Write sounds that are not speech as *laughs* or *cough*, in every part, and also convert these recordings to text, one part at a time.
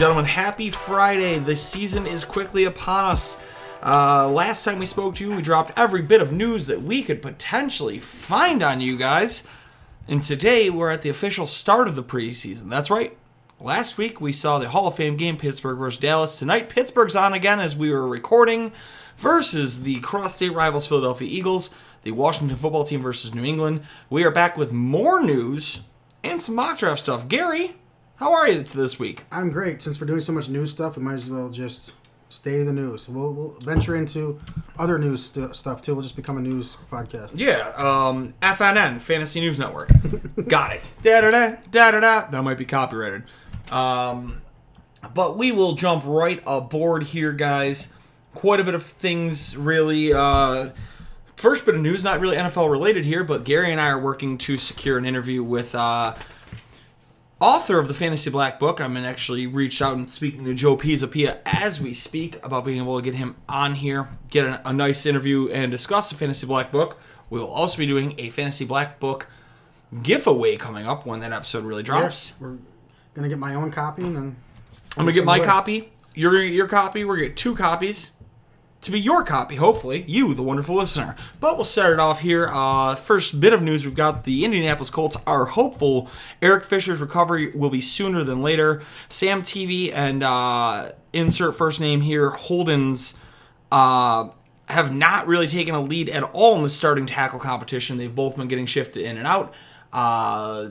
gentlemen, happy Friday. The season is quickly upon us. Uh, last time we spoke to you, we dropped every bit of news that we could potentially find on you guys. And today, we're at the official start of the preseason. That's right. Last week, we saw the Hall of Fame game, Pittsburgh versus Dallas. Tonight, Pittsburgh's on again as we were recording versus the cross state rivals, Philadelphia Eagles, the Washington football team versus New England. We are back with more news and some mock draft stuff. Gary, how are you this week? I'm great. Since we're doing so much news stuff, we might as well just stay the news. We'll, we'll venture into other news st- stuff too. We'll just become a news podcast. Yeah, um, FNN, Fantasy News Network. *laughs* Got it. Da da da da da da. That might be copyrighted. Um, but we will jump right aboard here, guys. Quite a bit of things, really. Uh, first bit of news, not really NFL related here, but Gary and I are working to secure an interview with uh, author of the Fantasy Black Book. I'm actually reached out and speaking to Joe Pisapia as we speak about being able to get him on here, get a, a nice interview, and discuss the Fantasy Black Book. We will also be doing a Fantasy Black Book giveaway coming up when that episode really drops. We're gonna get my own copy and then I'm gonna get my Away. copy. You're gonna get your copy. We're gonna get two copies to be your copy, hopefully, you, the wonderful listener. But we'll start it off here. Uh, first bit of news we've got the Indianapolis Colts are hopeful Eric Fisher's recovery will be sooner than later. Sam Tevi and uh, insert first name here, Holden's. Uh, have not really taken a lead at all in the starting tackle competition. They've both been getting shifted in and out. Uh,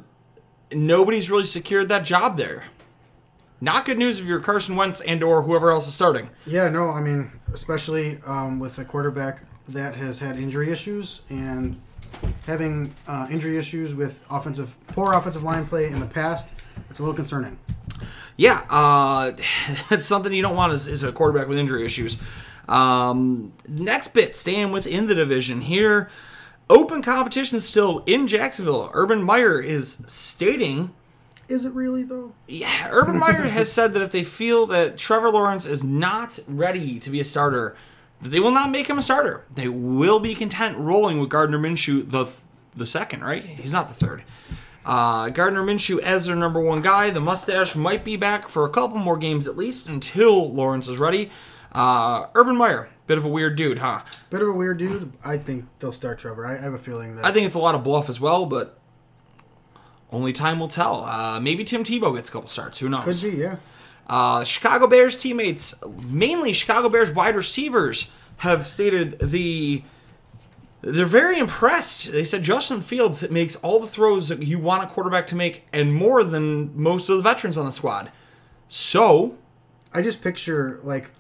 nobody's really secured that job there. Not good news if you're Carson Wentz and or whoever else is starting. yeah, no, I mean, especially um, with a quarterback that has had injury issues and having uh, injury issues with offensive poor offensive line play in the past, it's a little concerning. Yeah, uh, *laughs* it's something you don't want is, as a quarterback with injury issues. Um, next bit, staying within the division here. Open competition still in Jacksonville. Urban Meyer is stating Is it really though? Yeah, Urban Meyer has *laughs* said that if they feel that Trevor Lawrence is not ready to be a starter, that they will not make him a starter. They will be content rolling with Gardner Minshew the the second, right? He's not the third. Uh, Gardner Minshew as their number one guy. The mustache might be back for a couple more games at least until Lawrence is ready. Uh, Urban Meyer, bit of a weird dude, huh? Bit of a weird dude. I think they'll start Trevor. I, I have a feeling that I think it's a lot of bluff as well, but only time will tell. Uh, maybe Tim Tebow gets a couple starts. Who knows? could be. Yeah. Uh, Chicago Bears teammates, mainly Chicago Bears wide receivers, have stated the they're very impressed. They said Justin Fields makes all the throws that you want a quarterback to make, and more than most of the veterans on the squad. So, I just picture like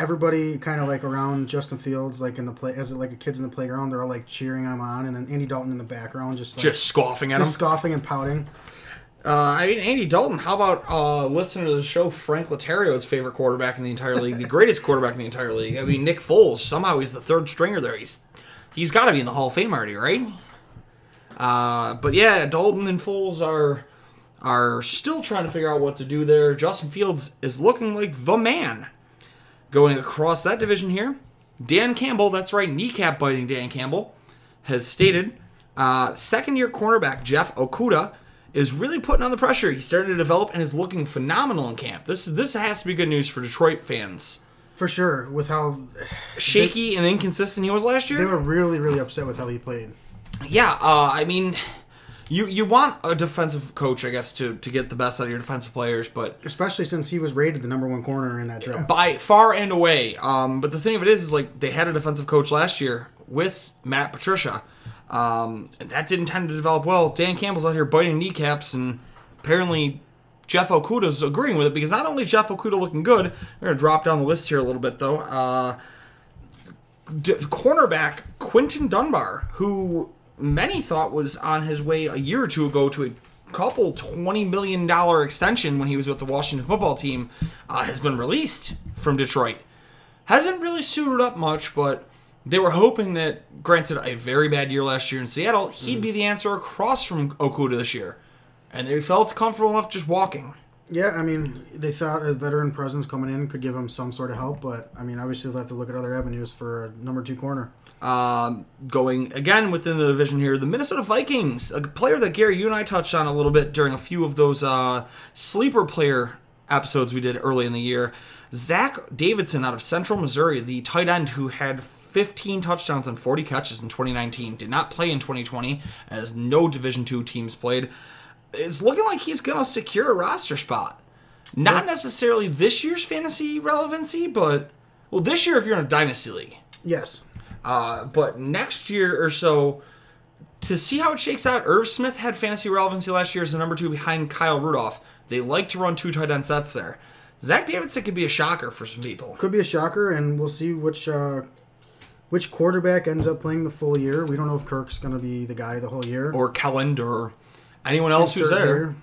everybody kind of like around Justin Fields, like in the play as like a kids in the playground. They're all like cheering him on, and then Andy Dalton in the background, just like, just scoffing at just him. scoffing and pouting. Uh, I mean, Andy Dalton. How about uh, listener to the show, Frank Laterio's favorite quarterback in the entire league, the greatest quarterback in the entire league. I mean, Nick Foles. Somehow he's the third stringer there. He's he's got to be in the Hall of Fame already, right? Uh, but yeah, Dalton and Foles are are still trying to figure out what to do there. Justin Fields is looking like the man. Going across that division here, Dan Campbell. That's right, kneecap biting Dan Campbell has stated uh, second year cornerback Jeff Okudah is really putting on the pressure. He's starting to develop and is looking phenomenal in camp. This this has to be good news for Detroit fans. For sure, with how Shaky and inconsistent he was last year. they were really, really upset with how he played. Yeah, uh, I mean, you you want a defensive coach, I guess, to to get the best out of your defensive players, but Especially since he was rated the number one corner in that draft. by far and away. Um, but the thing of it is, is like they had a defensive coach last year with Matt Patricia. Um, and that didn't tend to develop well. Dan Campbell's out here biting kneecaps and apparently Jeff Okudah's agreeing with it because not only is Jeff Okudah looking good, we're going to drop down the list here a little bit though. Uh, d- cornerback Quinton Dunbar, who many thought was on his way a year or two ago to a couple $20 million extension when he was with the Washington football team, uh, has been released from Detroit. Hasn't really suited up much, but they were hoping that, granted, a very bad year last year in Seattle, he'd be the answer across from Okudah this year. And they felt comfortable enough just walking. Yeah, I mean, they thought a veteran presence coming in could give them some sort of help, but I mean, obviously they'll have to look at other avenues for a number two corner. Um, going again within the division here, the Minnesota Vikings, a player that Gary, you and I touched on a little bit during a few of those uh, sleeper player episodes we did early in the year. Zach Davidson out of Central Missouri, the tight end who had 15 touchdowns and 40 catches in 2019, did not play in 2020 as no Division two teams played. It's looking like he's going to secure a roster spot. Not necessarily this year's fantasy relevancy, but well, this year if you're in a dynasty league. Yes. Uh, but next year or so, to see how it shakes out, Irv Smith had fantasy relevancy last year as the number two behind Kyle Rudolph. They like to run two tight end sets there. Zach Davidson could be a shocker for some people. Could be a shocker, and we'll see which uh, which quarterback ends up playing the full year. We don't know if Kirk's going to be the guy the whole year. Or Kellen or anyone else who's there.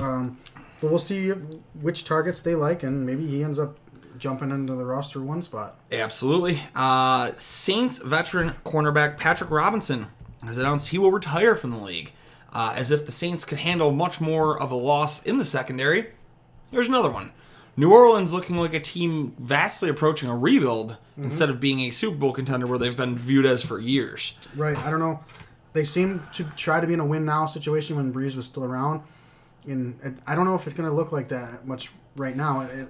Um, but we'll see which targets they like, and maybe he ends up jumping into the roster one spot. Absolutely. Uh, Saints veteran cornerback Patrick Robinson has announced he will retire from the league. Uh, as if the Saints could handle much more of a loss in the secondary. Here's another one. New Orleans looking like a team vastly approaching a rebuild instead of being a Super Bowl contender where they've been viewed as for years. Right. I don't know. They seem to try to be in a win now situation when Brees was still around, and I don't know if it's going to look like that much right now. It,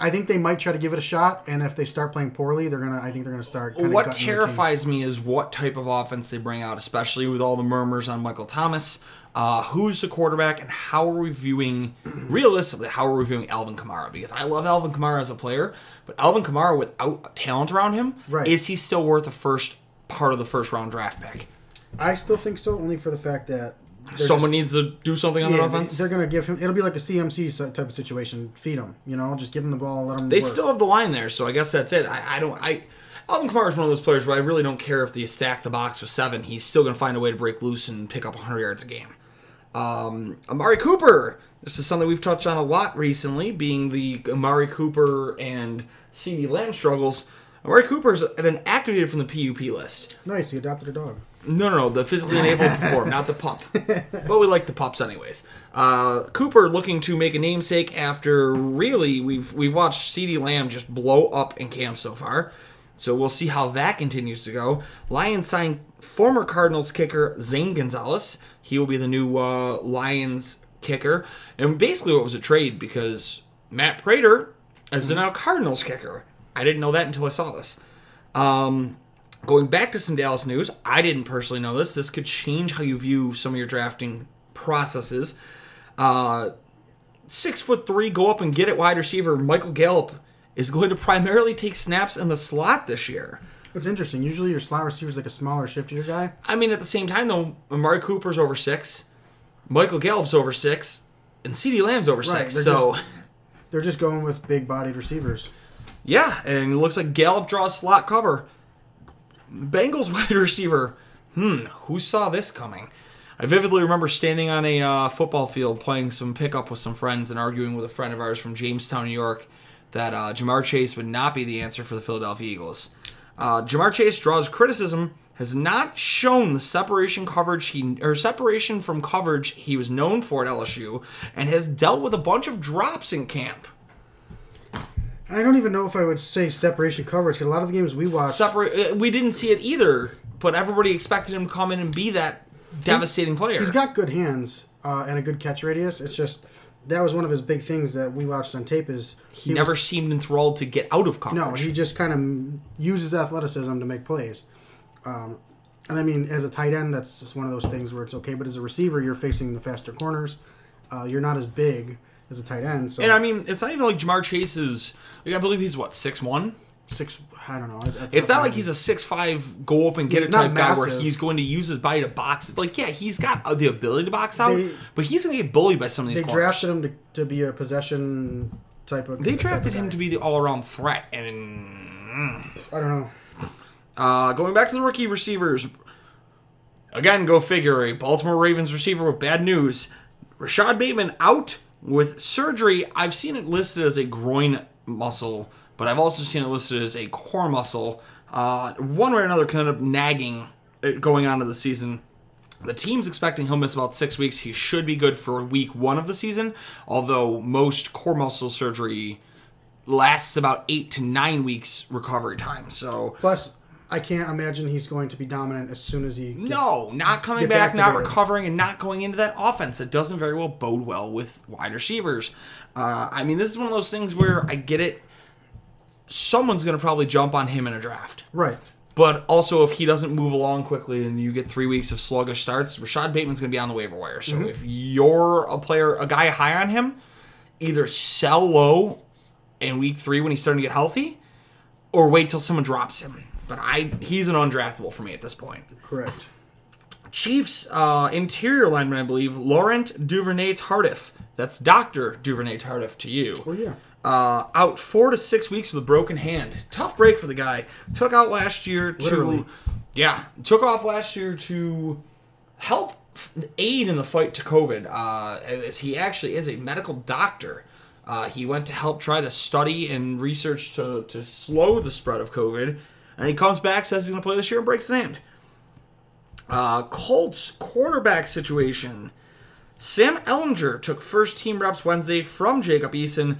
I think they might try to give it a shot, and if they start playing poorly, they're gonna. I think they're gonna start. What terrifies me is what type of offense they bring out, especially with all the murmurs on Michael Thomas. Uh, who's the quarterback, and how are we viewing, realistically, how are we viewing Alvin Kamara? Because I love Alvin Kamara as a player, but Alvin Kamara without talent around him, Right. is he still worth a first part of the first round draft pick? I still think so, only for the fact that Someone just- needs to do something on yeah, that offense. they're gonna give him. It'll be like a CMC type of situation. Feed him, you know, just give him the ball, let him. They work. still have the line there, so I guess that's it. I, I don't. I Alvin Kamara is one of those players where I really don't care if they stack the box with seven. He's still going to find a way to break loose and pick up 100 yards a game. Um, Amari Cooper. This is something we've touched on a lot recently, being the Amari Cooper and CeeDee Lamb struggles. Amari Cooper's been activated from the PUP list. nice. He adopted a dog. No, no, no, the physically enabled *laughs* form, not the pup. But we like the pups anyways. Uh, Cooper looking to make a namesake after really we've we've watched CeeDee Lamb just blow up in camp so far. So we'll see how that continues to go. Lions signed former Cardinals kicker Zane Gonzalez. He will be the new uh, Lions kicker. And basically, what was a trade because Matt Prater is the now Cardinals kicker. I didn't know that until I saw this. Um, going back to some Dallas news, I didn't personally know this. This could change how you view some of your drafting processes. Uh, six foot three, go up and get it wide receiver Michael Gallup is going to primarily take snaps in the slot this year. That's interesting. Usually your slot receiver is like a smaller, shiftier guy. I mean, at the same time though, Amari Cooper's over six, Michael Gallup's over six, and CeeDee Lamb's over Right, six. they're So. just- They're just going with big-bodied receivers. Yeah, and it looks like Gallup draws slot cover. Bengals *laughs* wide receiver. Hmm, who saw this coming? I vividly remember standing on a uh, football field playing some pickup with some friends and arguing with a friend of ours from Jamestown, New York, that uh, Ja'Marr Chase would not be the answer for the Philadelphia Eagles. Uh, Ja'Marr Chase draws criticism, has not shown the separation coverage he or separation from coverage he was known for at LSU, and has dealt with a bunch of drops in camp. I don't even know if I would say separation coverage. 'cause a lot of the games we watched, separate. uh, We didn't see it either, but everybody expected him to come in and be that devastating player. he's got good hands uh, and a good catch radius. It's just that was one of his big things that we watched on tape. Is he, never was- seemed enthralled to get out of coverage. no, he just kind of uses athleticism to make plays. Um, and I mean, as a tight end, that's just one of those things where it's okay. But as a receiver, you're facing the faster corners. Uh, you're not as big as a tight end. So and I mean, it's not even like Ja'Marr Chase is. Like, I believe he's what six one. six. I don't know. I- It's not like he's a six five go up and get He's it type guy where he's going to use his body to box. Like yeah, he's got the ability to box out, They- but he's going to get bullied by some of these. They corners. drafted him to, to be a possession type of. They type of drafted him to be the all around threat, and I don't know. Uh, going back to the rookie receivers, again, go figure. A Baltimore Ravens receiver with bad news. Rashod Bateman out with surgery. I've seen it listed as a groin muscle, but I've also seen it listed as a core muscle. Uh, one way or another can end up nagging going on to the season. The team's expecting he'll miss about six weeks. He should be good for week one of the season, although most core muscle surgery lasts about eight to nine weeks recovery time. So Plus, I can't imagine he's going to be dominant as soon as he. Gets, No, not coming back, not recovering, and not going into that offense. It doesn't very well bode well with wide receivers. Uh, I mean, this is one of those things where I get it. Someone's going to probably jump on him in a draft. Right. But also, if he doesn't move along quickly and you get three weeks of sluggish starts, Rashod Bateman's going to be on the waiver wire. So Mm-hmm. if you're a player, a guy high on him, either sell low in week three when he's starting to get healthy, or wait till someone drops him. But I, he's an undraftable for me at this point. Correct. Chiefs uh, interior lineman, I believe, Laurent Duvernay Tardif. That's Doctor Duvernay Tardif to you. Well, yeah. Uh, out four to six weeks with a broken hand. Tough break for the guy. Took out last year to, Literally. yeah, took off last year to help aid in the fight to COVID. Uh, as he actually is a medical doctor. Uh, he went to help try to study and research to, to slow the spread of COVID. And he comes back, says he's going to play this year, and breaks his hand. Uh, Colts quarterback situation. Sam Ehlinger took first team reps Wednesday from Jacob Eason,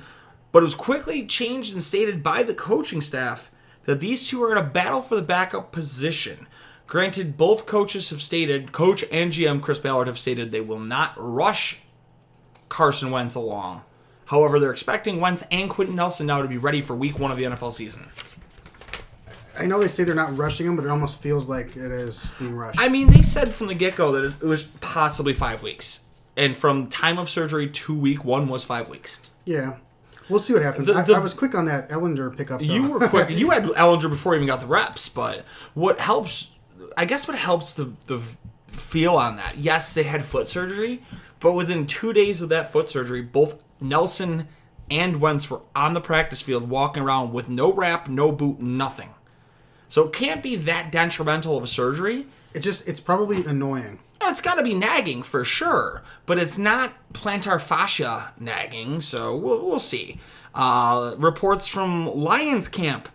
but it was quickly changed and stated by the coaching staff that these two are in a battle for the backup position. Granted, both coaches have stated, coach and GM Chris Ballard have stated they will not rush Carson Wentz along. However, they're expecting Wentz and Quenton Nelson now to be ready for week one of the NFL season. I know they say they're not rushing him, but it almost feels like it is being rushed. I mean, they said from the get go that it was possibly five weeks. And from time of surgery to week one was five weeks. yeah. We'll see what happens. The- I, the- I was quick on that Ehlinger pickup. Though. You were quick. *laughs* you had Ehlinger before he even got the reps, but what helps, I guess, what helps the the feel on that? Yes, they had foot surgery, but within two days of that foot surgery, both Nelson and Wentz were on the practice field walking around with no wrap, no boot, nothing. So it can't be that detrimental of a surgery. It just it's probably annoying. It's got to be nagging for sure, but it's not plantar fascia nagging, so we'll, we'll see. Uh, reports from Lions camp.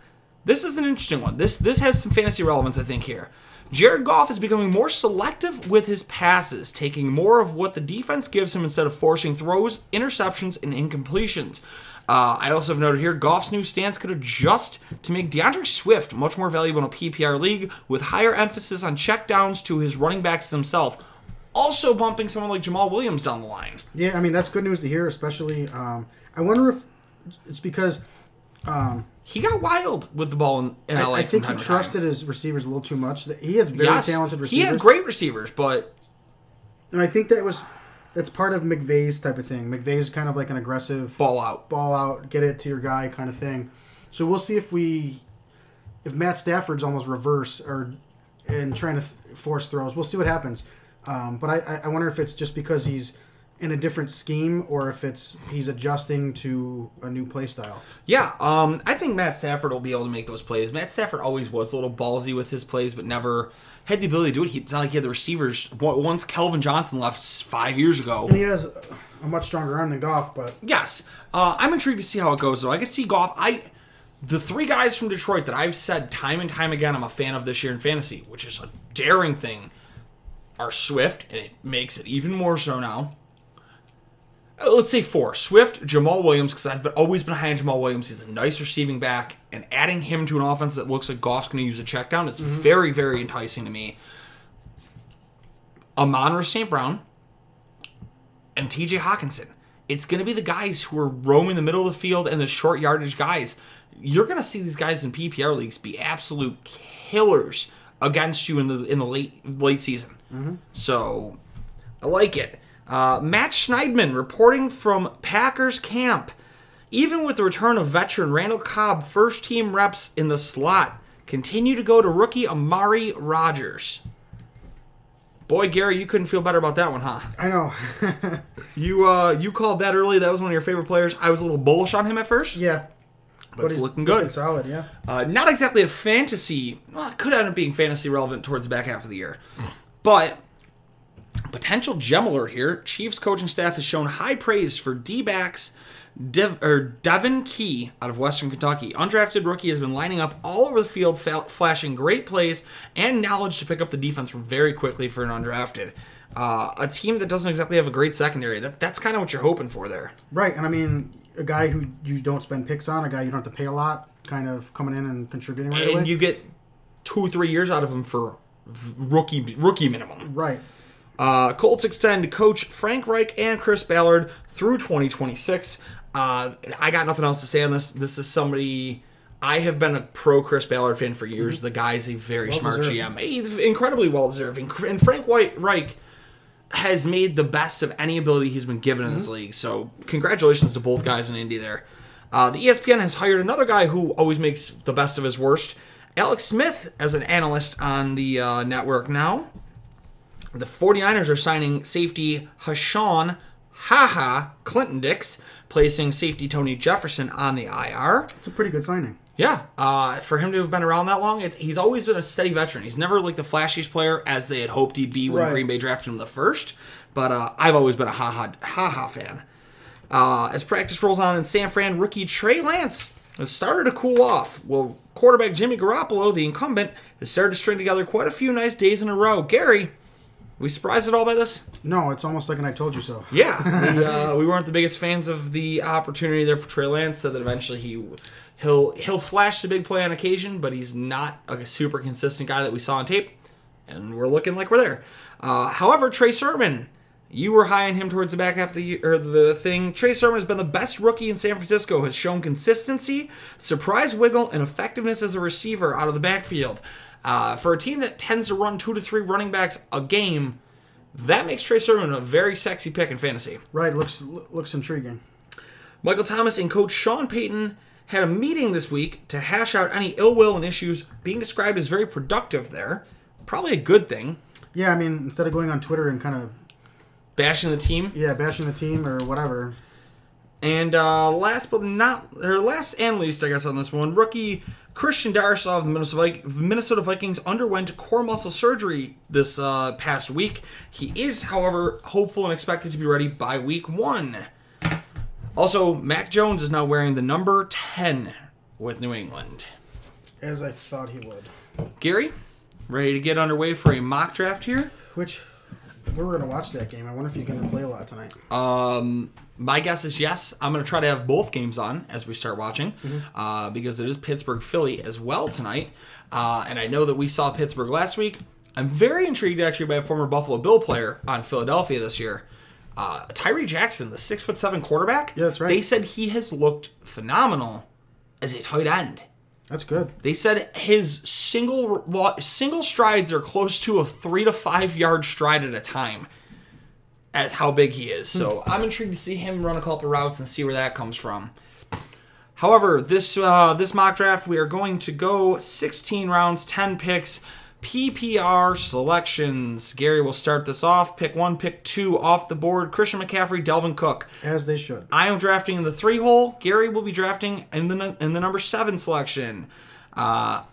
This is an interesting one. This this has some fantasy relevance, I think. Here, Jared Goff is becoming more selective with his passes, taking more of what the defense gives him instead of forcing throws, interceptions, and incompletions. Uh, I also have noted here Goff's new stance could adjust to make D'Andre Swift much more valuable in a PPR league with higher emphasis on checkdowns to his running backs himself, also bumping someone like Jamaal Williams down the line. Yeah, I mean that's good news to hear. Especially, um, I wonder if it's because um, He got wild with the ball in, in I, LA. I from think he trusted his receivers a little too much. He has very Yes, talented He receivers. had great receivers, but and I think that was that's part of McVay's type of thing. McVay's kind of like an aggressive ball out. ball out, get it to your guy kind of thing. So we'll see if we if Matt Stafford's almost reverse or and trying to th- force throws. We'll see what happens. Um, but I, I I wonder if it's just because he's in a different scheme or if it's he's adjusting to a new play style. Yeah, um, I think Matt Stafford will be able to make those plays. Matt Stafford always was a little ballsy with his plays, but never had the ability to do it. He, it's not like he had the receivers. Once Calvin Johnson left five years ago, And he has a much stronger arm than Goff, but Yes, uh, I'm intrigued to see how it goes. Though I could see Goff. I the three guys from Detroit that I've said time and time again I'm a fan of this year in fantasy, which is a daring thing, are Swift, and it makes it even more so now. Uh, Let's say four: Swift, Jamaal Williams, because I've been, always been high on Jamaal Williams. He's a nice receiving back, and adding him to an offense that looks like Goff's going to use a check down is very, very enticing to me. Amon St. Brown, and TJ Hockenson. It's going to be the guys who are roaming the middle of the field and the short yardage guys. You're going to see these guys in PPR leagues be absolute killers against you in the in the late late season. So I like it. Uh, Matt Schneidman reporting from Packers camp. Even with the return of veteran Randall Cobb, first team reps in the slot continue to go to rookie Amari Rodgers. Boy, Gary, you couldn't feel better about that one, huh? I know. *laughs* You uh, you called that early. That was one of your favorite players. I was a little bullish on him at first, yeah. but it's he's looking good. solid, yeah. Uh, not exactly a fantasy. Well, it could end up being fantasy relevant towards the back half of the year, but potential gem alert here. Chiefs coaching staff has shown high praise for D-backs Dev, or Devon Key out of Western Kentucky. Undrafted rookie has been lining up all over the field, flashing great plays and knowledge to pick up the defense very quickly for an undrafted. Uh, a team that doesn't exactly have a great secondary. That, that's kind of what you're hoping for there. Right, and I mean, a guy who you don't spend picks on, a guy you don't have to pay a lot, kind of coming in and contributing right away. And you get two, or three years out of him for rookie rookie minimum. right. Uh, Colts extend coach Frank Reich and Chris Ballard through 2026. Uh, I got nothing else to say on this. This is somebody I have been a pro Chris Ballard fan for years. The guy's a very smart Well-deserved. GM, He's incredibly well deserving. And Frank White Reich has made the best of any ability he's been given in this league. So congratulations to both guys in Indy there. Uh, the ESPN has hired another guy who always makes the best of his worst. Alex Smith as an analyst on the uh, network now. The 49ers are signing safety Hashan Haha Clinton Dix, placing safety Tony Jefferson on the IR. It's a pretty good signing. Yeah, uh, for him to have been around that long, it, he's always been a steady veteran. He's never like the flashiest player as they had hoped he'd be when Right. Green Bay drafted him the first. But uh, I've always been a ha ha ha ha fan. Uh, as practice rolls on in San Fran, rookie Trey Lance has started to cool off. Well, quarterback Jimmy Garoppolo, the incumbent, has started to string together quite a few nice days in a row. Gary, we surprised at all by this? No, it's almost like an I told you so. Yeah, *laughs* we, uh, we weren't the biggest fans of the opportunity there for Trey Lance. Said that eventually he he'll he'll flash the big play on occasion, but he's not a super consistent guy that we saw on tape. And we're looking like we're there. Uh, however, Trey Sermon, you were high on him towards the back half of the year, or the thing. Trey Sermon has been the best rookie in San Francisco. Has shown consistency, surprise wiggle, and effectiveness as a receiver out of the backfield. Uh, for a team that tends to run two to three running backs a game, that makes Trey Sermon a very sexy pick in fantasy. Right, looks looks intriguing. Michael Thomas and coach Sean Payton had a meeting this week to hash out any ill will and issues being described as very productive there. Probably a good thing. Yeah, I mean, instead of going on Twitter and kind of Bashing the team. yeah bashing the team or whatever. And uh, last but not, or last and least, I guess, on this one, rookie Christian Darrisaw of the Minnesota, Vikings underwent core muscle surgery this uh, past week. He is, however, hopeful and expected to be ready by week one. Also, Mac Jones is now wearing the number 10 with New England. As I thought he would. Gary, ready to get underway for a mock draft here? Which we're gonna watch that game. I wonder if you're gonna play a lot tonight. Um, my guess is yes. I'm going to try to have both games on as we start watching uh, because it is Pittsburgh Philly as well tonight. Uh, and I know that we saw Pittsburgh last week. I'm very intrigued actually by a former Buffalo Bill player on Philadelphia this year. Uh, Tyree Jackson, the six foot seven quarterback. Yeah, that's right. They said he has looked phenomenal as a tight end. That's good. They said his single single strides are close to a three to five yard stride at a time. At how big he is, so I'm intrigued to see him run a couple routes and see where that comes from. However, this uh, this mock draft we are going to go 16 rounds, 10 picks, PPR selections. Gary will start this off. Pick one, pick two off the board. Christian McCaffrey, Dalvin Cook. As they should. I am drafting in the three hole. Gary will be drafting in the in the number seven selection. Uh,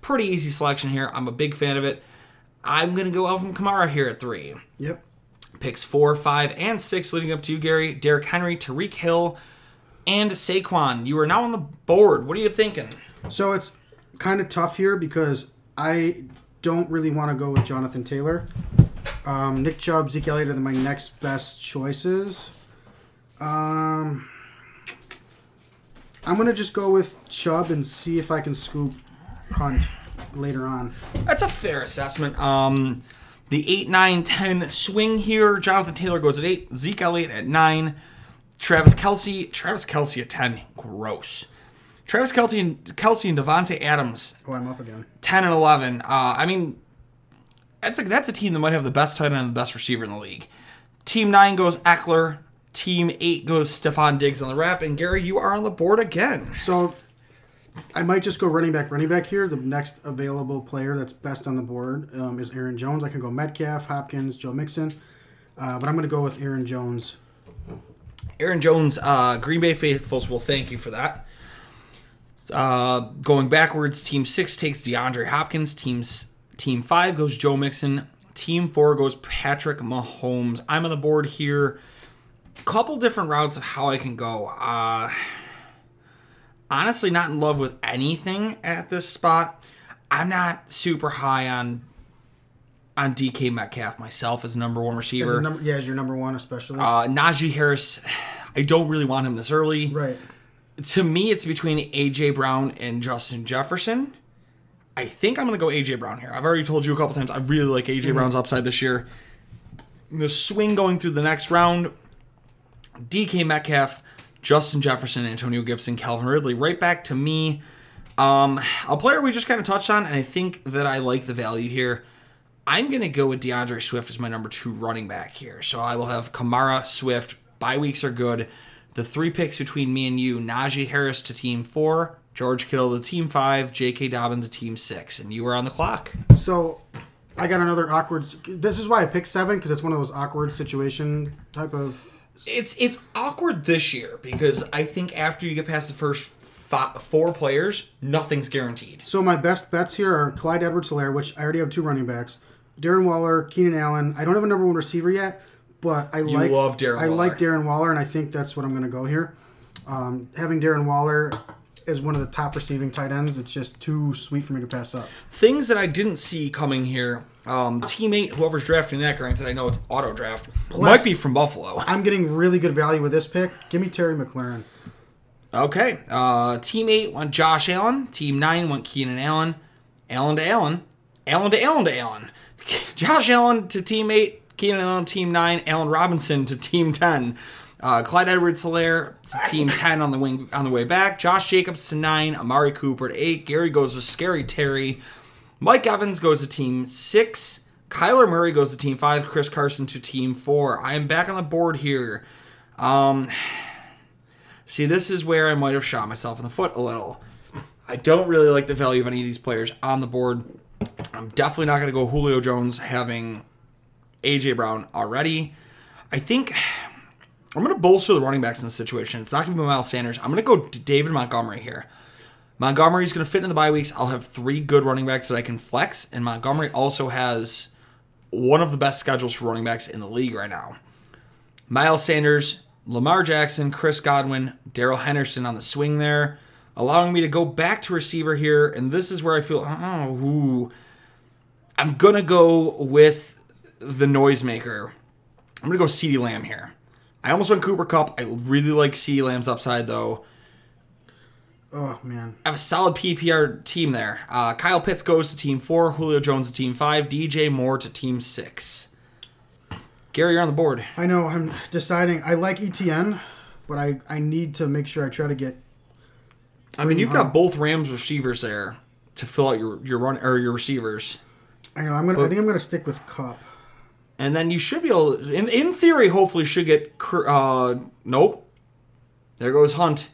pretty easy selection here. I'm a big fan of it. I'm gonna go Alvin Kamara here at three. Yep. Picks four, five, and six leading up to you, Gary. Derrick Henry, Tyreek Hill, and Saquon. You are now on the board. What are you thinking? So it's kind of tough here because I don't really want to go with Jonathan Taylor. Um, Nick Chubb, Zeke Elliott are my next best choices. Um, I'm gonna just go with Chubb and see if I can scoop Hunt later on. That's a fair assessment. Um, the 8, 9, 10 swing here. Jonathan Taylor goes at 8. Zeke Elliott at 9. Travis Kelce. Travis Kelce at 10. Gross. Travis Kelce and, Kelce and Davante Adams, Oh, I'm up again. 10 and 11. Uh, I mean, that's a, that's a team that might have the best tight end and the best receiver in the league. Team 9 goes Ekeler. Team eight goes Stefon Diggs on the wrap, and Gary, you are on the board again. So I might just go running back, running back here. The next available player that's best on the board um, is Aaron Jones. I can go Metcalf, Hopkins, Joe Mixon, uh, but I'm going to go with Aaron Jones. Aaron Jones, uh, Green Bay faithfuls will thank you for that. Uh, going backwards, Team Six takes DeAndre Hopkins. Teams Team Five goes Joe Mixon. Team Four goes Patrick Mahomes. I'm on the board here. Couple different routes of how I can go. Uh, honestly, not in love with anything at this spot. I'm not super high on on DK Metcalf myself as number one receiver. a number, yeah, as your number one, especially. Uh, Najee Harris, I don't really want him this early. right. To me, it's between AJ Brown and Justin Jefferson. I think I'm going to go AJ Brown here. I've already told you a couple times I really like AJ Brown's upside this year. The swing going through the next round, DK Metcalf, Justin Jefferson, Antonio Gibson, Calvin Ridley. Right back to me. Um, a player we just kind of touched on, and I think that I like the value here. I'm going to go with D'Andre Swift as my number two running back here. So I will have Kamara, Swift. Bye weeks are good. The three picks between me and you Najee Harris to team four, George Kittle to team five, J.K. Dobbin to team six. And you were on the clock. So I got another awkward. This is why I picked seven because it's one of those awkward situation type of. It's it's awkward this year because I think after you get past the first fi four players, nothing's guaranteed. So my best bets here are Clyde Edwards-Helaire, which I already have two running backs. Darren Waller, Keenan Allen. I don't have a number one receiver yet, but I like love Darren I like Darren Waller, and I think that's what I'm going to go here. Um, having Darren Waller as one of the top receiving tight ends, it's just too sweet for me to pass up. Things that I didn't see coming here. Um, teammate, whoever's drafting that, granted, I know it's auto draft, might be from Buffalo. I'm getting really good value with this pick. Give me Terry McLaurin. Okay. Uh, team eight went Josh Allen. Team nine went Keenan Allen. Allen to Allen. Allen to Allen to Allen. *laughs* Josh Allen to team eight. Keenan Allen team nine. Allen Robinson to team ten. Uh, Clyde Edwards Helaire to team *laughs* ten on the wing on the way back. Josh Jacobs to nine. Amari Cooper to eight. Gary goes with Scary Terry. Mike Evans goes to team six. Kyler Murray goes to team five. Chris Carson to team four. I am back on the board here. Um, *sighs* See, this is where I might have shot myself in the foot a little. I don't really like the value of any of these players on the board. I'm definitely not going to go Julio Jones having AJ Brown already. I think *sighs* I'm going to bolster the running backs in this situation. It's not going to be Miles Sanders. I'm going to go David Montgomery here. Montgomery's going to fit in the bye weeks. I'll have three good running backs that I can flex, and Montgomery also has one of the best schedules for running backs in the league right now. Miles Sanders, Lamar Jackson, Chris Godwin, Darrell Henderson on the swing there, allowing me to go back to receiver here. And this is where I feel, oh, ooh. I'm going to go with the noisemaker. I'm going to go CeeDee Lamb here. I almost went Cooper Kupp. I really like CeeDee Lamb's upside, though. Oh man, I have a solid PPR team there. Uh, Kyle Pitts goes to team four, Julio Jones to team five, DJ Moore to team six. Gary, you're on the board. I know. I'm deciding. I like Etienne, but I I need to make sure I try to get. I mean, you've got both Rams receivers there to fill out your your run or your receivers, I know. I'm gonna. I think I'm gonna stick with Kupp. and then you should be able, in in theory, hopefully, should get. Uh, nope. There goes Hunt.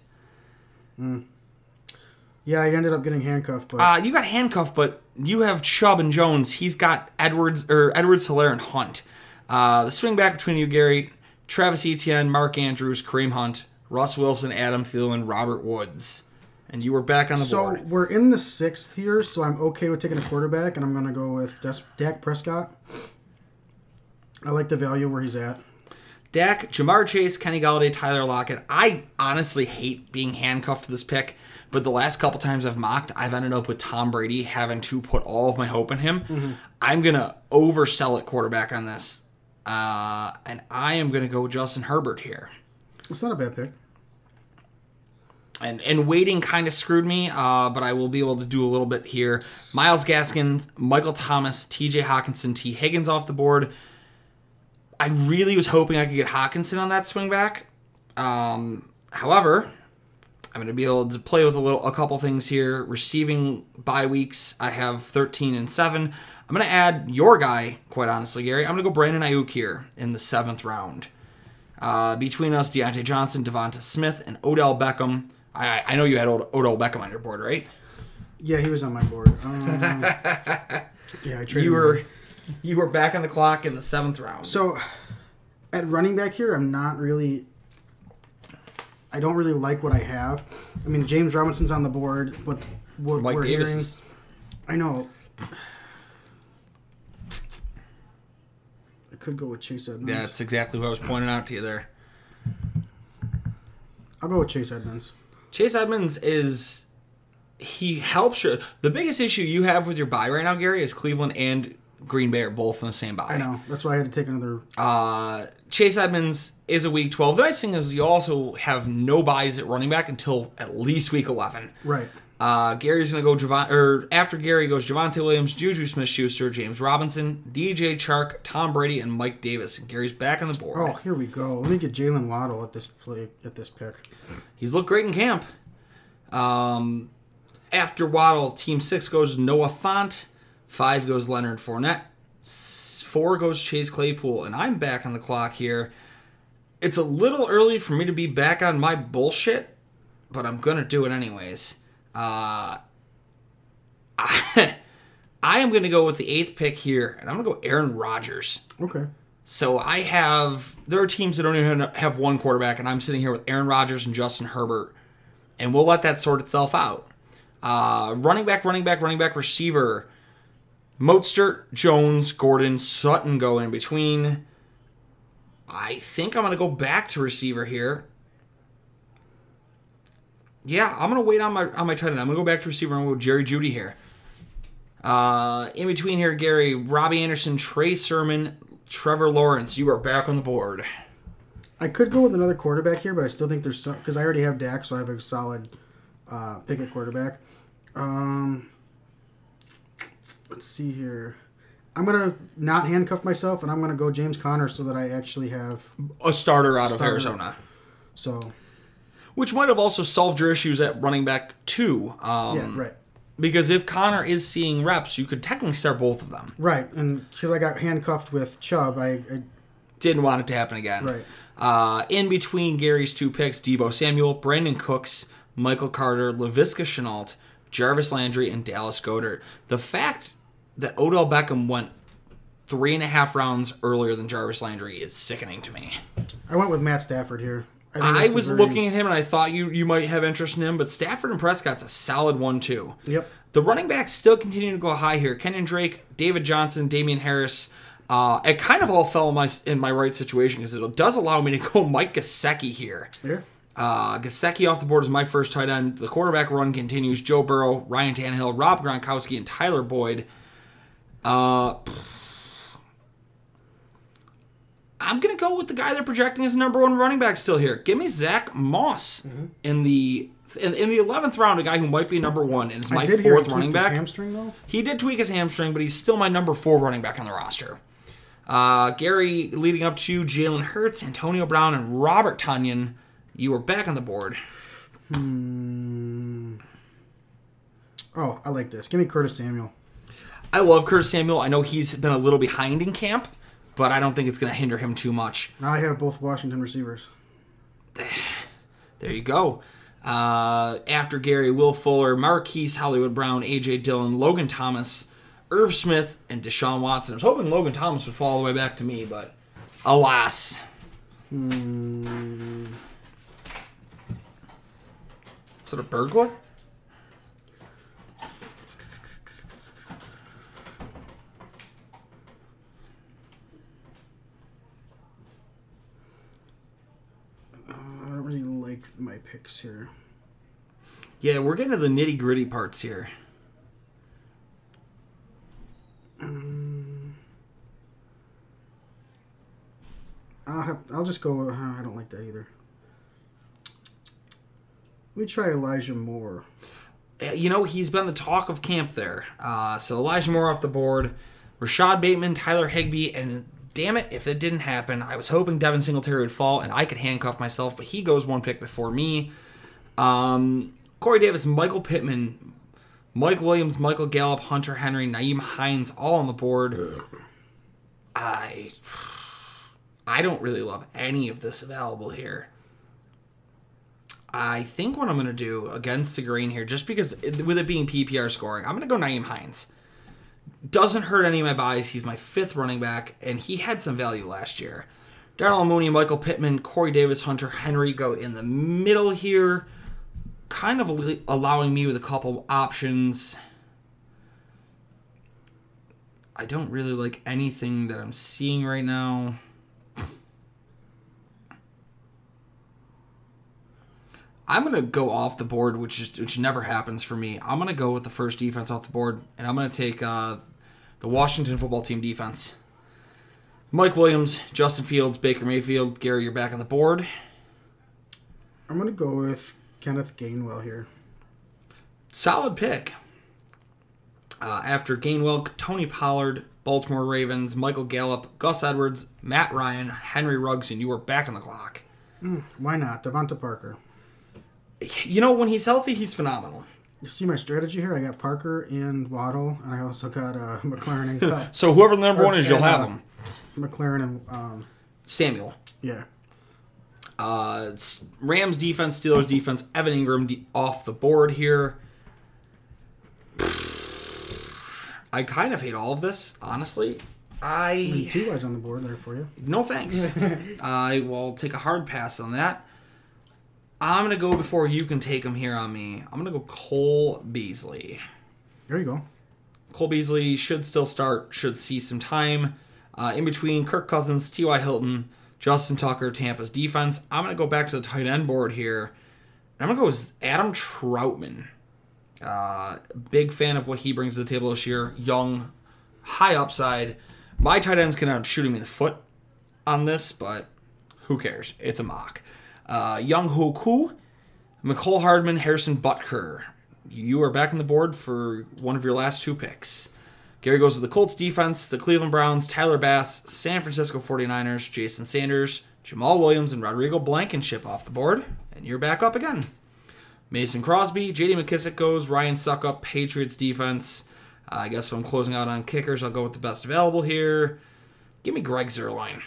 Yeah, I ended up getting handcuffed, but Uh, you got handcuffed, but you have Chubb and Jones. He's got Edwards or Edwards, Helaire, and Hunt. Uh, the swing back between you, Gary, Travis Etienne, Mark Andrews, Kareem Hunt, Russ Wilson, Adam Thielen, Robert Woods, and you were back on the so board. we're in the sixth here, so I'm okay with taking a quarterback, and I'm gonna go with Des- Dak Prescott. I like the value where he's at. Dak, Ja'Marr Chase, Kenny Golladay, Tyler Lockett. I honestly hate being handcuffed to this pick, but the last couple times I've mocked, I've ended up with Tom Brady having to put all of my hope in him. I'm gonna oversell at quarterback on this, uh, and I am gonna go with Justin Herbert here. It's not a bad pick. and and waiting kind of screwed me, uh, but I will be able to do a little bit here. Myles Gaskin, Michael Thomas, T.J. Hockenson, Tee Higgins off the board. I really was hoping I could get Hockenson on that swing back. Um, however, I'm going to be able to play with a little, a couple things here. Receiving bye weeks, I have 13 and seven. I'm going to add your guy, quite honestly, Gary. I'm going to go Brandon Aiyuk here in the seventh round. Uh, between us, Diontae Johnson, Devonta Smith, and Odell Beckham. I, I know you had Od- Odell Beckham on your board, right? Yeah, he was on my board. Um, *laughs* yeah, I traded You were away. You were back on the clock in the seventh round. So, at running back here, I'm not really. I don't really like what I have. I mean, James Robinson's on the board, but what Mike we're Davis hearing, is I know. I could go with Chase Edmonds. That's exactly what I was pointing out to you there. I'll go with Chase Edmonds. Chase Edmonds is he helps you. The biggest issue you have with your buy right now, Gary, is Cleveland and Green Bay are both in the same buy. I know. That's why I had to take another. Uh, Chase Edmonds is a week 12. The nice thing is you also have no buys at running back until at least week 11. Right. Uh, Gary's going to go Javon, or after Gary goes Javonte Williams, Juju Smith Schuster, James Robinson, DJ Chark, Tom Brady, and Mike Davis. And Gary's back on the board. Oh, here we go. Let me get Jaylen Waddle at this play at this pick. He's looked great in camp. Um, after Waddle, Team Six goes Noah Fant. Five goes Leonard Fournette. Four goes Chase Claypool, and I'm back on the clock here. It's a little early for me to be back on my bullshit, but I'm gonna do it anyways. Uh, I, *laughs* I am gonna go with the eighth pick here, and I'm gonna go Aaron Rodgers. Okay. So I have there are teams that don't even have one quarterback, and I'm sitting here with Aaron Rodgers and Justin Herbert, and we'll let that sort itself out. Uh, running back, running back, running back, receiver. Mostert, Jones, Gordon, Sutton go in between. I think I'm going to go back to receiver here. Yeah, I'm going to wait on my on my tight end. I'm going to go back to receiver. I'm going to go Jerry Jeudy here. Uh, in between here, Gary, Robbie Anderson, Trey Sermon, Trevor Lawrence. You are back on the board. I could go with another quarterback here, but I still think there's some because I already have Dak, so I have a solid uh, pick at quarterback. Um, let's see here. I'm gonna not handcuff myself, and I'm gonna go James Conner so that I actually have. A starter out of Starter. Arizona. So Which might have also solved your issues at running back too. Um, yeah, right, Because if Conner is seeing reps, you could technically start both of them. right, and because I got handcuffed with Chubb, I, I Didn't want it to happen again. Right. Uh, in between Gary's two picks, Deebo Samuel, Brandin Cooks, Michael Carter, Laviska Shenault, Jarvis Landry, and Dallas Goedert. The fact that Odell Beckham went three and a half rounds earlier than Jarvis Landry is sickening to me. I went with Matt Stafford here. think I was very looking at him and I thought you you might have interest in him, but Stafford and Prescott's a solid one too. Yep. The running backs still continue to go high here. Kenyon Drake, David Johnson, Damien Harris. Uh, it kind of all fell in my in my right situation because it does allow me to go *laughs* Mike Gesicki here. Here, Uh, Gesicki off the board is my first tight end. The quarterback run continues. Joe Burrow, Ryan Tannehill, Rob Gronkowski, and Tyler Boyd. Uh, I'm gonna go with the guy they're projecting as number one running back still here. Give me Zach Moss in the in, in the eleventh round, a guy who might be number one and is my I did hear he fourth running his back. hamstring though. He did tweak his hamstring, but he's still my number four running back on the roster. Uh, Gary leading up to Jalen Hurts, Antonio Brown, and Robert Tonyan. You are back on the board. Hmm. Oh, I like this. Give me Curtis Samuel. I love Curtis Samuel. I know he's been a little behind in camp, but I don't think it's going to hinder him too much. Now I have both Washington receivers. There you go. Uh, after Gary, Will Fuller, Marquise Hollywood Brown, AJ Dillon, Logan Thomas, Irv Smith, and Deshaun Watson. I was hoping Logan Thomas would fall all the way back to me, but alas. Is it a burglar? I don't really like my picks here. Yeah, we're getting to the nitty gritty parts here. I'll, have, I'll just go. Uh, I don't like that either. Let me try Elijah Moore. Uh, You know, he's been the talk of camp there. Uh, so Elijah Moore off the board, Rashod Bateman, Tyler Higbee, and damn it, if it didn't happen, I was hoping Devin Singletary would fall and I could handcuff myself, but he goes one pick before me. Um, Corey Davis, Michael Pittman, Mike Williams, Michael Gallup, Hunter Henry, Nyheim Hines, all on the board. I, I don't really love any of this available here. I think what I'm going to do against the grain here, just because with it being PPR scoring, I'm going to go Nyheim Hines. Doesn't hurt any of my buys. He's my fifth running back, and he had some value last year. Darnell Mooney, Michael Pittman, Corey Davis, Hunter Henry go in the middle here, kind of allowing me with a couple options. I don't really like anything that I'm seeing right now. I'm gonna go off the board, which is which never happens for me. I'm gonna go with the first defense off the board, and I'm gonna take uh, the Washington football team defense. Mike Williams, Justin Fields, Baker Mayfield, Gary, you're back on the board. I'm gonna go with Kenneth Gainwell here. Solid pick. Uh, after Gainwell, Tony Pollard, Baltimore Ravens, Michael Gallup, Gus Edwards, Matt Ryan, Henry Ruggs, and you were back on the clock. Why not DeVante Parker? You know, when he's healthy, he's phenomenal. You see my strategy here? I got Parker and Waddle, and I also got uh, *laughs* McLaurin and Kupp. So whoever the number one is, you'll And, have uh, him. McLaurin and um, Samuel. yeah. Uh, Rams defense, Steelers defense, Evan Engram de- off the board here. *sighs* I kind of hate all of this, honestly. I two guys on the board there for you. no thanks. *laughs* I will take a hard pass on that. I'm gonna go before you can take him here on me. I'm gonna go Cole Beasley. There you go. Cole Beasley should still start, should see some time. Uh, in between Kirk Cousins, T.Y. Hilton, Justin Tucker, Tampa's defense. I'm going to go back to the tight end board here. I'm going to go with Adam Trautman. Uh, big fan of what he brings to the table this year. Young, high upside. My tight ends can end up shooting me in the foot on this, but who cares? It's a mock. Uh, Young Hoku, Mecole Hardman, Harrison Butker. You are back on the board for one of your last two picks. Gary goes with the Colts defense, the Cleveland Browns, Tyler Bass, San Francisco 49ers, Jason Sanders, Jamaal Williams, and Rodrigo Blankenship off the board. And you're back up again. Mason Crosby, JD McKissic goes, Ryan Succop, Patriots defense. Uh, I guess if I'm closing out on kickers, I'll go with the best available here. Give me Greg Zuerlein.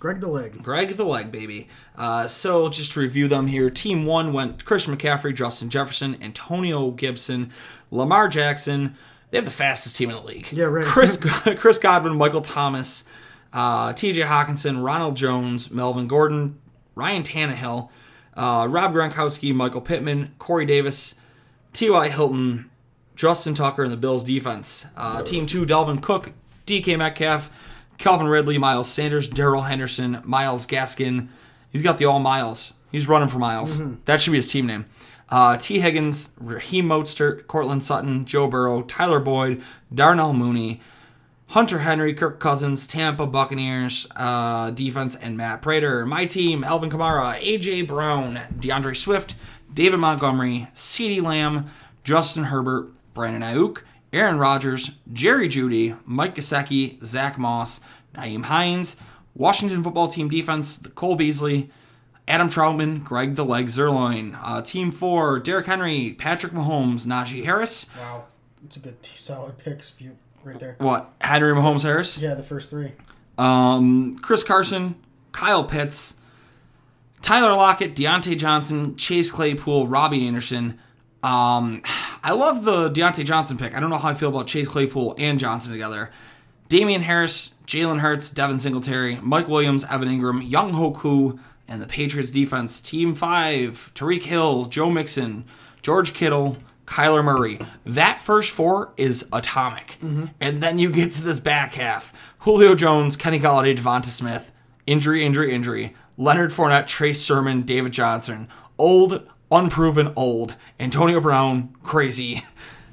Greg the leg. Greg the leg, baby. Uh, so just to review them here, Team One went Christian McCaffrey, Justin Jefferson, Antonio Gibson, Lamar Jackson. They have the fastest team in the league. Yeah, right. Chris *laughs* Chris Godwin, Michael Thomas, uh, T.J. Hockenson, Ronald Jones, Melvin Gordon, Ryan Tannehill, uh, Rob Gronkowski, Michael Pittman, Corey Davis, T.Y. Hilton, Justin Tucker, and the Bills defense. Uh, team two, Dalvin Cook, DK Metcalf, Calvin Ridley, Miles Sanders, Darrell Henderson, Myles Gaskin. He's got the all miles. He's running for miles. That should be his team name. Uh, Tee Higgins, Raheem Mostert, Courtland Sutton, Joe Burrow, Tyler Boyd, Darnell Mooney, Hunter Henry, Kirk Cousins, Tampa Buccaneers uh, defense, and Matt Prater. My team: Alvin Kamara, AJ Brown, D'Andre Swift, David Montgomery, CeeDee Lamb, Justin Herbert, Brandon Aiyuk, Aaron Rodgers, Jerry Jeudy, Mike Gesicki, Zach Moss, Nyheim Hines, Washington Football Team defense: the Cole Beasley. Adam Trautman, Greg the Leg Zuerlein. Uh, team four: Derrick Henry, Patrick Mahomes, Najee Harris. Wow, it's a good solid picks view right there. What? Henry Mahomes Harris. Yeah, the first three. Um, Chris Carson, Kyle Pitts, Tyler Lockett, Diontae Johnson, Chase Claypool, Robbie Anderson. Um, I love the Diontae Johnson pick. I don't know how I feel about Chase Claypool and Johnson together. Damien Harris, Jalen Hurts, Devin Singletary, Mike Williams, Evan Engram, Young Hoku, and the Patriots defense. Team five: Tyreek Hill, Joe Mixon, George Kittle, Kyler Murray. That first four is atomic. Mm-hmm. And then you get to this back half: Julio Jones, Kenny Golladay, DeVonta Smith. Injury, injury, injury. Leonard Fournette, Trace Sermon, David Johnson. Old, unproven, old. Antonio Brown, crazy.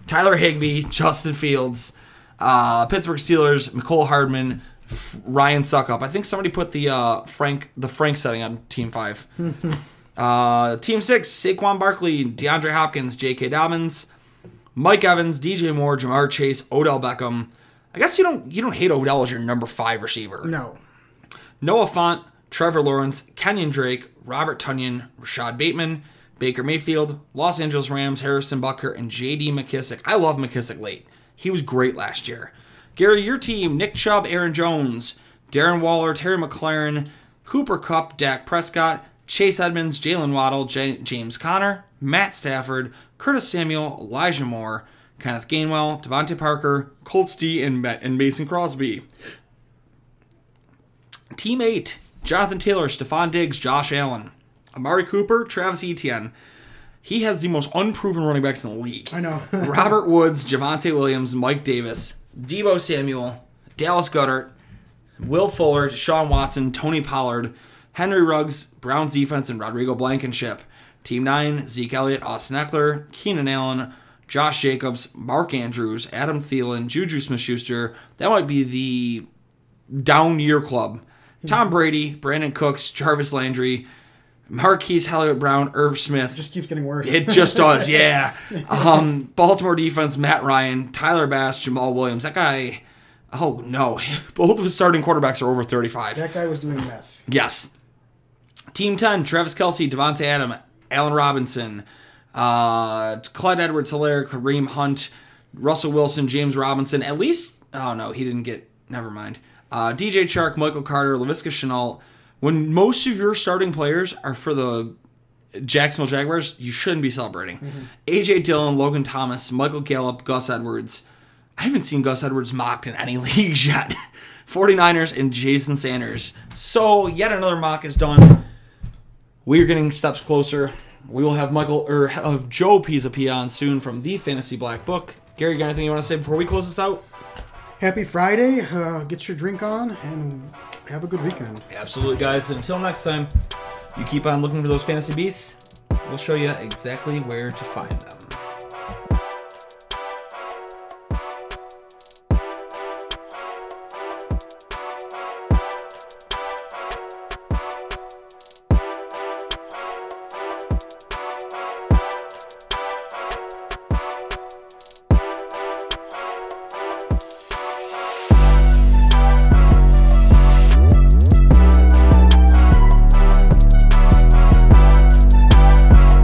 Tyler Higbee, Justin Fields, uh, Pittsburgh Steelers, Mecole Hardman, F- Ryan Succop. I think somebody put the uh, Frank the Frank setting on Team Five. *laughs* uh, team Six: Saquon Barkley, DeAndre Hopkins, J.K. Dobbins, Mike Evans, DJ Moore, Ja'Marr Chase, Odell Beckham. I guess you don't you don't hate Odell as your number five receiver. No, Noah Fant, Trevor Lawrence, Kenyon Drake, Robert Tonyan, Rashod Bateman, Baker Mayfield, Los Angeles Rams, Harrison Butker, and J.D. McKissic. I love McKissic late. He was great last year. Gary, your team: Nick Chubb, Aaron Jones, Darren Waller, Terry McLaurin, Cooper Kupp, Dak Prescott, Chase Edmonds, Jaylen Waddle, J- James Conner, Matt Stafford, Curtis Samuel, Elijah Moore, Kenneth Gainwell, DeVante Parker, Colts D, and, and Mason Crosby. Team 8, Jonathan Taylor, Stefon Diggs, Josh Allen, Amari Cooper, Travis Etienne. He has the most unproven running backs in the league. I know. *laughs* Robert Woods, Javonte Williams, Mike Davis, Deebo Samuel, Dallas Goedert, Will Fuller, Sean Watson, Tony Pollard, Henry Ruggs, Browns defense, and Rodrigo Blankenship. Team 9, Zeke Elliott, Austin Ekeler, Keenan Allen, Josh Jacobs, Mark Andrews, Adam Thielen, Juju Smith Schuster. That might be the down year club. Tom hmm. Brady, Brandin Cooks, Jarvis Landry, Marquise Hollywood Brown, Irv Smith. Just keeps getting worse. It just does, *laughs* yeah. Um, Baltimore defense, Matt Ryan, Tyler Bass, Jamaal Williams. That guy, oh no. *laughs* Both of his starting quarterbacks are over 35. that guy was doing meth. Yes. Team 10, Travis Kelce, Davante Adam, Allen Robinson, uh, Clyde Edwards Helaire, Kareem Hunt, Russell Wilson, James Robinson. At least, oh no, he didn't get, never mind. Uh, DJ Chark, Michael Carter, Laviska Shenault. When most of your starting players are for the Jacksonville Jaguars, you shouldn't be celebrating. AJ Dillon, Logan Thomas, Michael Gallup, Gus Edwards. I haven't seen Gus Edwards mocked in any *laughs* leagues yet. 49ers and Jason Sanders. So, yet another mock is done. We are getting steps closer. We will have Michael or have Joe Pisapia on soon from the Fantasy Black Book. Gary, you got anything you want to say before we close this out? Happy Friday. Uh, get your drink on and have a good weekend. Absolutely, guys. Until next time, you keep on looking for those fantasy beasts. We'll show you exactly where to find them.